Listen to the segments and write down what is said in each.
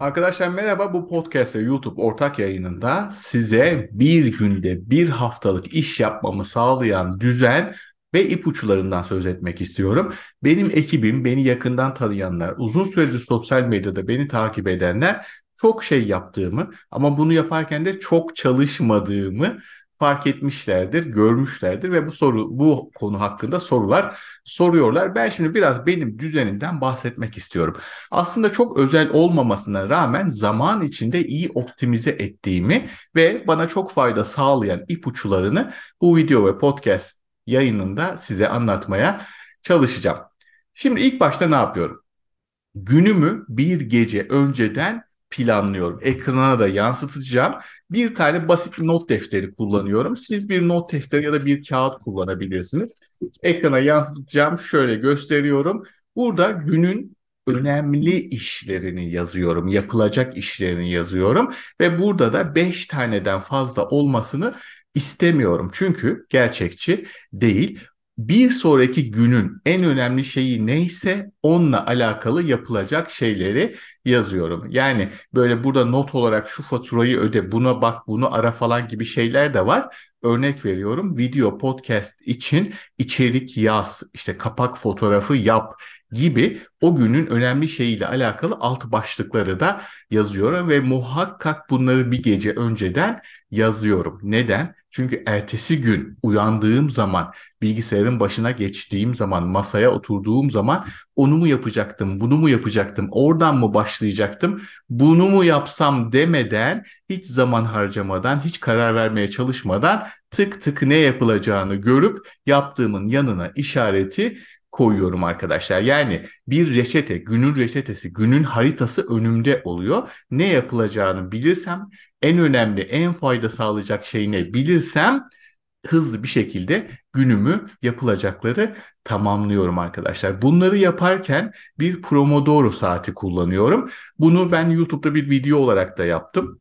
Arkadaşlar merhaba bu podcast ve YouTube ortak yayınında size bir günde bir haftalık iş yapmamı sağlayan düzen ve ipuçlarından söz etmek istiyorum. Benim ekibim, beni yakından tanıyanlar, uzun süredir sosyal medyada beni takip edenler çok şey yaptığımı ama bunu yaparken de çok çalışmadığımı fark etmişlerdir, görmüşlerdir ve bu soru bu konu hakkında sorular soruyorlar. Ben şimdi biraz benim düzenimden bahsetmek istiyorum. Aslında çok özel olmamasına rağmen zaman içinde iyi optimize ettiğimi ve bana çok fayda sağlayan ipuçlarını bu video ve podcast yayınında size anlatmaya çalışacağım. Şimdi ilk başta ne yapıyorum? Günümü bir gece önceden planlıyorum. Ekrana da yansıtacağım. Bir tane basit not defteri kullanıyorum. Siz bir not defteri ya da bir kağıt kullanabilirsiniz. Ekrana yansıtacağım. Şöyle gösteriyorum. Burada günün önemli işlerini yazıyorum. Yapılacak işlerini yazıyorum ve burada da 5 taneden fazla olmasını istemiyorum. Çünkü gerçekçi değil bir sonraki günün en önemli şeyi neyse onunla alakalı yapılacak şeyleri yazıyorum. Yani böyle burada not olarak şu faturayı öde, buna bak, bunu ara falan gibi şeyler de var. Örnek veriyorum video podcast için içerik yaz, işte kapak fotoğrafı yap gibi o günün önemli şeyiyle alakalı alt başlıkları da yazıyorum ve muhakkak bunları bir gece önceden yazıyorum. Neden? Çünkü ertesi gün uyandığım zaman, bilgisayarın başına geçtiğim zaman, masaya oturduğum zaman onu mu yapacaktım, bunu mu yapacaktım, oradan mı başlayacaktım, bunu mu yapsam demeden, hiç zaman harcamadan, hiç karar vermeye çalışmadan tık tık ne yapılacağını görüp yaptığımın yanına işareti koyuyorum arkadaşlar. Yani bir reçete, günün reçetesi, günün haritası önümde oluyor. Ne yapılacağını bilirsem, en önemli, en fayda sağlayacak şey ne bilirsem hızlı bir şekilde günümü yapılacakları tamamlıyorum arkadaşlar. Bunları yaparken bir Pomodoro saati kullanıyorum. Bunu ben YouTube'da bir video olarak da yaptım.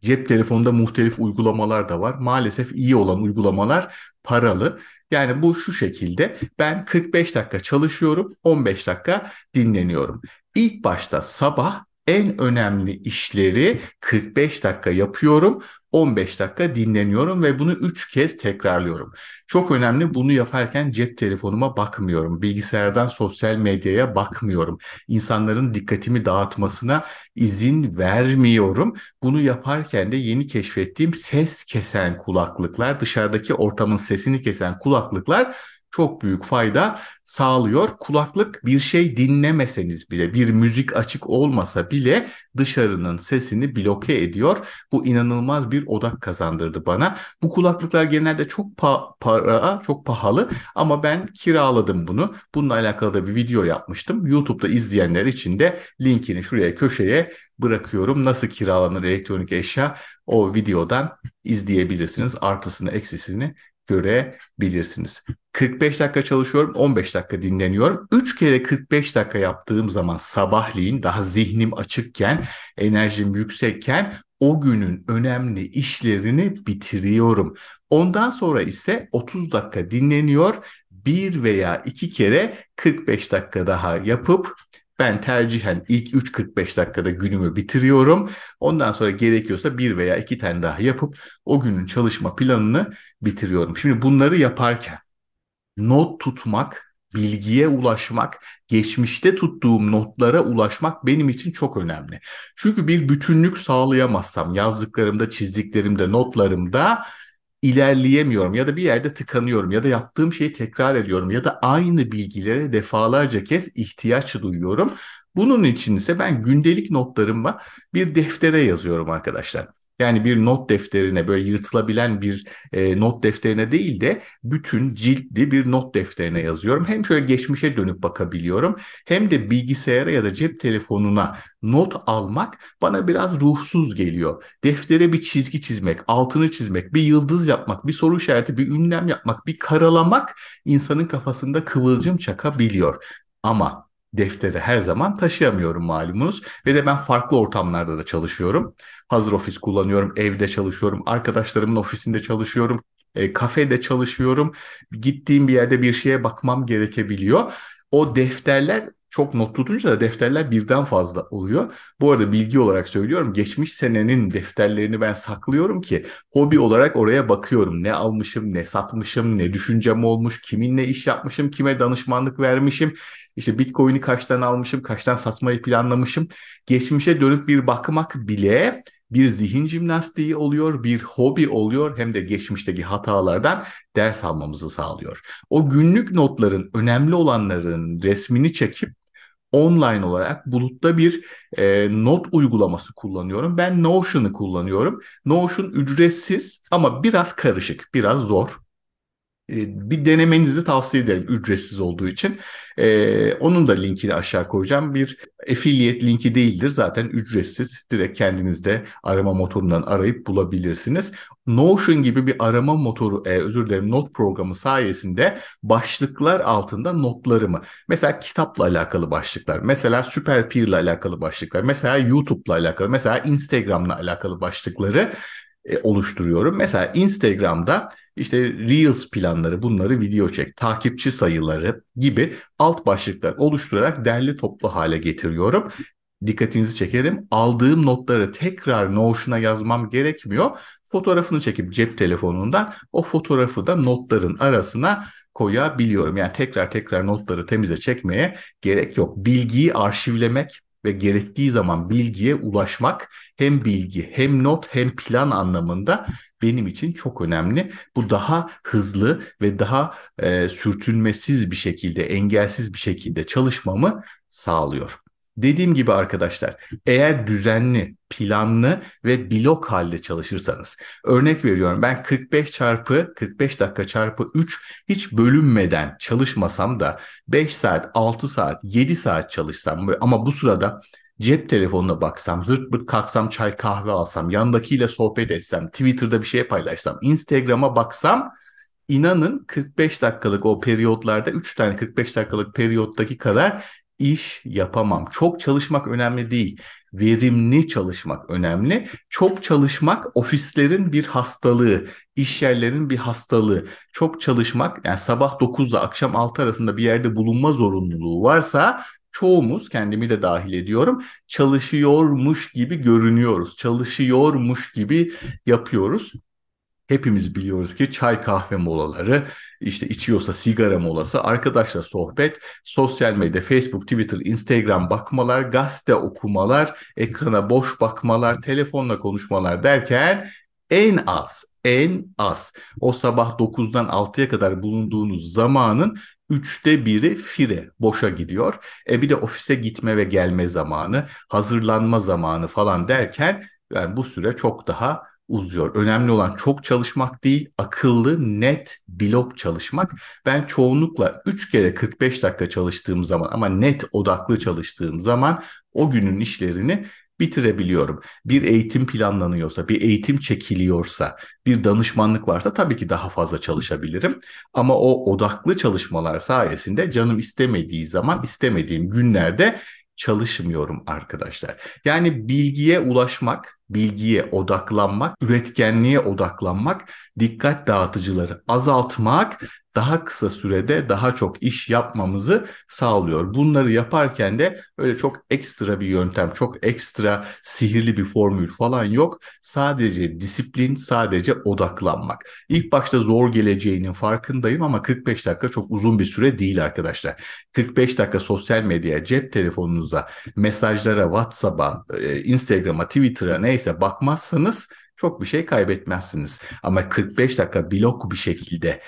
Cep telefonunda muhtelif uygulamalar da var. Maalesef iyi olan uygulamalar paralı. Yani bu şu şekilde ben 45 dakika çalışıyorum, 15 dakika dinleniyorum. İlk başta sabah en önemli işleri 45 dakika yapıyorum. 15 dakika dinleniyorum ve bunu 3 kez tekrarlıyorum. Çok önemli bunu yaparken cep telefonuma bakmıyorum. Bilgisayardan sosyal medyaya bakmıyorum. İnsanların dikkatimi dağıtmasına izin vermiyorum. Bunu yaparken de yeni keşfettiğim ses kesen kulaklıklar, dışarıdaki ortamın sesini kesen kulaklıklar çok büyük fayda sağlıyor. Kulaklık bir şey dinlemeseniz bile, bir müzik açık olmasa bile dışarının sesini bloke ediyor. Bu inanılmaz bir odak kazandırdı bana. Bu kulaklıklar genelde çok pa- para, çok pahalı ama ben kiraladım bunu. Bununla alakalı da bir video yapmıştım. YouTube'da izleyenler için de linkini şuraya köşeye bırakıyorum. Nasıl kiralanır elektronik eşya o videodan izleyebilirsiniz. Artısını eksisini görebilirsiniz. 45 dakika çalışıyorum, 15 dakika dinleniyorum. 3 kere 45 dakika yaptığım zaman sabahleyin daha zihnim açıkken, enerjim yüksekken o günün önemli işlerini bitiriyorum. Ondan sonra ise 30 dakika dinleniyor. Bir veya iki kere 45 dakika daha yapıp ben tercihen ilk 3-45 dakikada günümü bitiriyorum. Ondan sonra gerekiyorsa bir veya iki tane daha yapıp o günün çalışma planını bitiriyorum. Şimdi bunları yaparken not tutmak, bilgiye ulaşmak, geçmişte tuttuğum notlara ulaşmak benim için çok önemli. Çünkü bir bütünlük sağlayamazsam yazdıklarımda, çizdiklerimde, notlarımda ilerleyemiyorum ya da bir yerde tıkanıyorum ya da yaptığım şeyi tekrar ediyorum ya da aynı bilgilere defalarca kez ihtiyaç duyuyorum. Bunun için ise ben gündelik notlarımı bir deftere yazıyorum arkadaşlar. Yani bir not defterine böyle yırtılabilen bir e, not defterine değil de bütün ciltli bir not defterine yazıyorum. Hem şöyle geçmişe dönüp bakabiliyorum hem de bilgisayara ya da cep telefonuna not almak bana biraz ruhsuz geliyor. Deftere bir çizgi çizmek, altını çizmek, bir yıldız yapmak, bir soru işareti, bir ünlem yapmak, bir karalamak insanın kafasında kıvılcım çakabiliyor. Ama defteri her zaman taşıyamıyorum malumunuz. Ve de ben farklı ortamlarda da çalışıyorum. Hazır ofis kullanıyorum, evde çalışıyorum, arkadaşlarımın ofisinde çalışıyorum, e, kafede çalışıyorum. Gittiğim bir yerde bir şeye bakmam gerekebiliyor. O defterler çok not tutunca da defterler birden fazla oluyor. Bu arada bilgi olarak söylüyorum. Geçmiş senenin defterlerini ben saklıyorum ki hobi olarak oraya bakıyorum. Ne almışım, ne satmışım, ne düşüncem olmuş, kiminle iş yapmışım, kime danışmanlık vermişim. İşte Bitcoin'i kaçtan almışım, kaçtan satmayı planlamışım. Geçmişe dönüp bir bakmak bile bir zihin jimnastiği oluyor, bir hobi oluyor hem de geçmişteki hatalardan ders almamızı sağlıyor. O günlük notların önemli olanların resmini çekip online olarak bulutta bir e, not uygulaması kullanıyorum. Ben Notion'ı kullanıyorum. Notion ücretsiz ama biraz karışık, biraz zor. E, bir denemenizi tavsiye ederim ücretsiz olduğu için. Ee, onun da linkini aşağı koyacağım. Bir affiliate linki değildir zaten ücretsiz. Direkt kendinizde arama motorundan arayıp bulabilirsiniz. Notion gibi bir arama motoru, e, özür dilerim not programı sayesinde başlıklar altında notlarımı, mesela kitapla alakalı başlıklar, mesela Super Peer alakalı başlıklar, mesela YouTube'la alakalı, mesela Instagram'la alakalı başlıkları e, oluşturuyorum. Mesela Instagram'da işte Reels planları, bunları video çek, takipçi sayıları gibi alt başlıklar oluşturarak derli toplu hale getiriyorum. Dikkatinizi çekerim. Aldığım notları tekrar Notion'a yazmam gerekmiyor. Fotoğrafını çekip cep telefonundan o fotoğrafı da notların arasına koyabiliyorum. Yani tekrar tekrar notları temize çekmeye gerek yok. Bilgiyi arşivlemek ve gerektiği zaman bilgiye ulaşmak hem bilgi hem not hem plan anlamında benim için çok önemli. Bu daha hızlı ve daha e, sürtünmesiz bir şekilde, engelsiz bir şekilde çalışmamı sağlıyor. Dediğim gibi arkadaşlar eğer düzenli, planlı ve blok halde çalışırsanız örnek veriyorum ben 45 çarpı 45 dakika çarpı 3 hiç bölünmeden çalışmasam da 5 saat, 6 saat, 7 saat çalışsam ama bu sırada cep telefonuna baksam, zırt pırt kalksam çay kahve alsam, yandakiyle sohbet etsem, Twitter'da bir şey paylaşsam, Instagram'a baksam inanın 45 dakikalık o periyotlarda 3 tane 45 dakikalık periyottaki kadar iş yapamam. Çok çalışmak önemli değil. Verimli çalışmak önemli. Çok çalışmak ofislerin bir hastalığı, iş yerlerin bir hastalığı. Çok çalışmak yani sabah 9 ile akşam 6 arasında bir yerde bulunma zorunluluğu varsa çoğumuz kendimi de dahil ediyorum çalışıyormuş gibi görünüyoruz. Çalışıyormuş gibi yapıyoruz. Hepimiz biliyoruz ki çay kahve molaları, işte içiyorsa sigara molası, arkadaşla sohbet, sosyal medya, Facebook, Twitter, Instagram bakmalar, gazete okumalar, ekrana boş bakmalar, telefonla konuşmalar derken en az, en az o sabah 9'dan 6'ya kadar bulunduğunuz zamanın üçte biri fire, boşa gidiyor. E bir de ofise gitme ve gelme zamanı, hazırlanma zamanı falan derken yani bu süre çok daha uzuyor. Önemli olan çok çalışmak değil, akıllı, net blok çalışmak. Ben çoğunlukla 3 kere 45 dakika çalıştığım zaman ama net odaklı çalıştığım zaman o günün işlerini bitirebiliyorum. Bir eğitim planlanıyorsa, bir eğitim çekiliyorsa, bir danışmanlık varsa tabii ki daha fazla çalışabilirim. Ama o odaklı çalışmalar sayesinde canım istemediği zaman, istemediğim günlerde çalışmıyorum arkadaşlar. Yani bilgiye ulaşmak, bilgiye odaklanmak, üretkenliğe odaklanmak, dikkat dağıtıcıları azaltmak daha kısa sürede daha çok iş yapmamızı sağlıyor. Bunları yaparken de öyle çok ekstra bir yöntem, çok ekstra sihirli bir formül falan yok. Sadece disiplin, sadece odaklanmak. İlk başta zor geleceğinin farkındayım ama 45 dakika çok uzun bir süre değil arkadaşlar. 45 dakika sosyal medyaya, cep telefonunuza, mesajlara, WhatsApp'a, e, Instagram'a, Twitter'a neyse bakmazsanız çok bir şey kaybetmezsiniz. Ama 45 dakika blok bir şekilde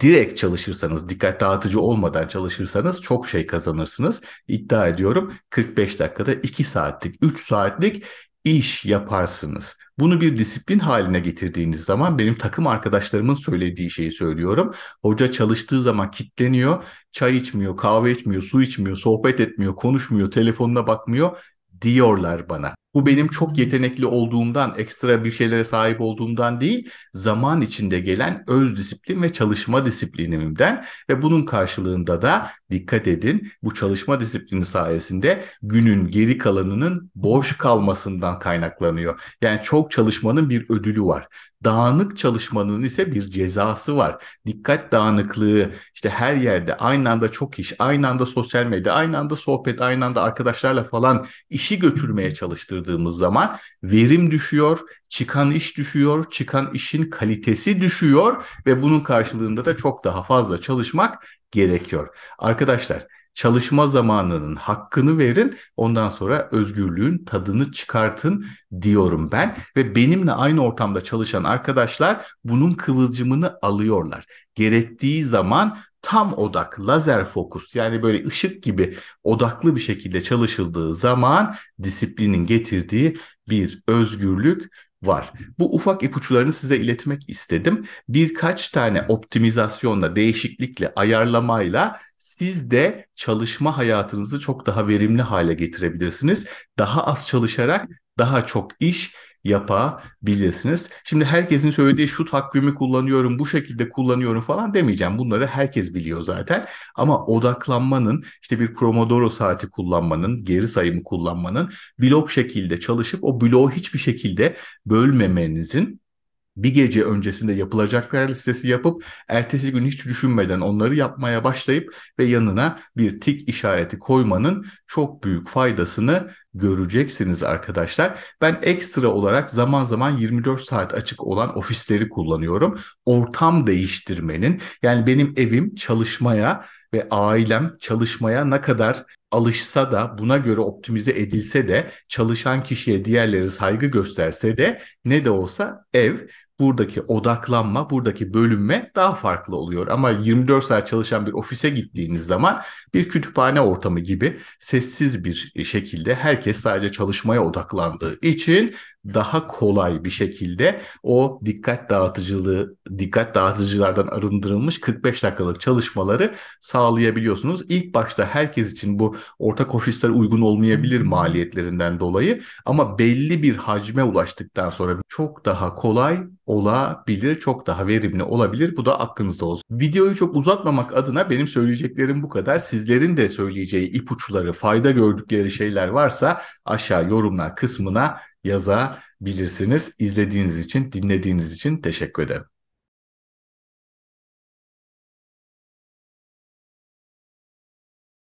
direkt çalışırsanız, dikkat dağıtıcı olmadan çalışırsanız çok şey kazanırsınız. İddia ediyorum 45 dakikada 2 saatlik, 3 saatlik iş yaparsınız. Bunu bir disiplin haline getirdiğiniz zaman benim takım arkadaşlarımın söylediği şeyi söylüyorum. Hoca çalıştığı zaman kitleniyor, çay içmiyor, kahve içmiyor, su içmiyor, sohbet etmiyor, konuşmuyor, telefonuna bakmıyor diyorlar bana. Bu benim çok yetenekli olduğumdan, ekstra bir şeylere sahip olduğumdan değil, zaman içinde gelen öz disiplin ve çalışma disiplinimden ve bunun karşılığında da dikkat edin bu çalışma disiplini sayesinde günün geri kalanının boş kalmasından kaynaklanıyor. Yani çok çalışmanın bir ödülü var. Dağınık çalışmanın ise bir cezası var. Dikkat dağınıklığı işte her yerde aynı anda çok iş, aynı anda sosyal medya, aynı anda sohbet, aynı anda arkadaşlarla falan işi götürmeye çalıştırdığımız zaman verim düşüyor, çıkan iş düşüyor, çıkan işin kalitesi düşüyor ve bunun karşılığında da çok daha fazla çalışmak gerekiyor. Arkadaşlar çalışma zamanının hakkını verin. Ondan sonra özgürlüğün tadını çıkartın diyorum ben ve benimle aynı ortamda çalışan arkadaşlar bunun kıvılcımını alıyorlar. Gerektiği zaman tam odak, lazer fokus yani böyle ışık gibi odaklı bir şekilde çalışıldığı zaman disiplinin getirdiği bir özgürlük var. Bu ufak ipuçlarını size iletmek istedim. Birkaç tane optimizasyonla, değişiklikle, ayarlamayla siz de çalışma hayatınızı çok daha verimli hale getirebilirsiniz. Daha az çalışarak daha çok iş yapabilirsiniz. Şimdi herkesin söylediği şu takvimi kullanıyorum, bu şekilde kullanıyorum falan demeyeceğim. Bunları herkes biliyor zaten. Ama odaklanmanın, işte bir Pomodoro saati kullanmanın, geri sayımı kullanmanın, blok şekilde çalışıp o bloğu hiçbir şekilde bölmemenizin bir gece öncesinde yapılacaklar listesi yapıp ertesi gün hiç düşünmeden onları yapmaya başlayıp ve yanına bir tik işareti koymanın çok büyük faydasını göreceksiniz arkadaşlar. Ben ekstra olarak zaman zaman 24 saat açık olan ofisleri kullanıyorum. Ortam değiştirmenin yani benim evim çalışmaya ve ailem çalışmaya ne kadar alışsa da buna göre optimize edilse de çalışan kişiye diğerleri saygı gösterse de ne de olsa ev buradaki odaklanma, buradaki bölünme daha farklı oluyor. Ama 24 saat çalışan bir ofise gittiğiniz zaman bir kütüphane ortamı gibi sessiz bir şekilde herkes sadece çalışmaya odaklandığı için daha kolay bir şekilde o dikkat dağıtıcılığı, dikkat dağıtıcılardan arındırılmış 45 dakikalık çalışmaları sağlayabiliyorsunuz. İlk başta herkes için bu ortak ofisler uygun olmayabilir maliyetlerinden dolayı ama belli bir hacme ulaştıktan sonra çok daha kolay olabilir, çok daha verimli olabilir. Bu da aklınızda olsun. Videoyu çok uzatmamak adına benim söyleyeceklerim bu kadar. Sizlerin de söyleyeceği ipuçları, fayda gördükleri şeyler varsa aşağı yorumlar kısmına yazabilirsiniz. İzlediğiniz için, dinlediğiniz için teşekkür ederim.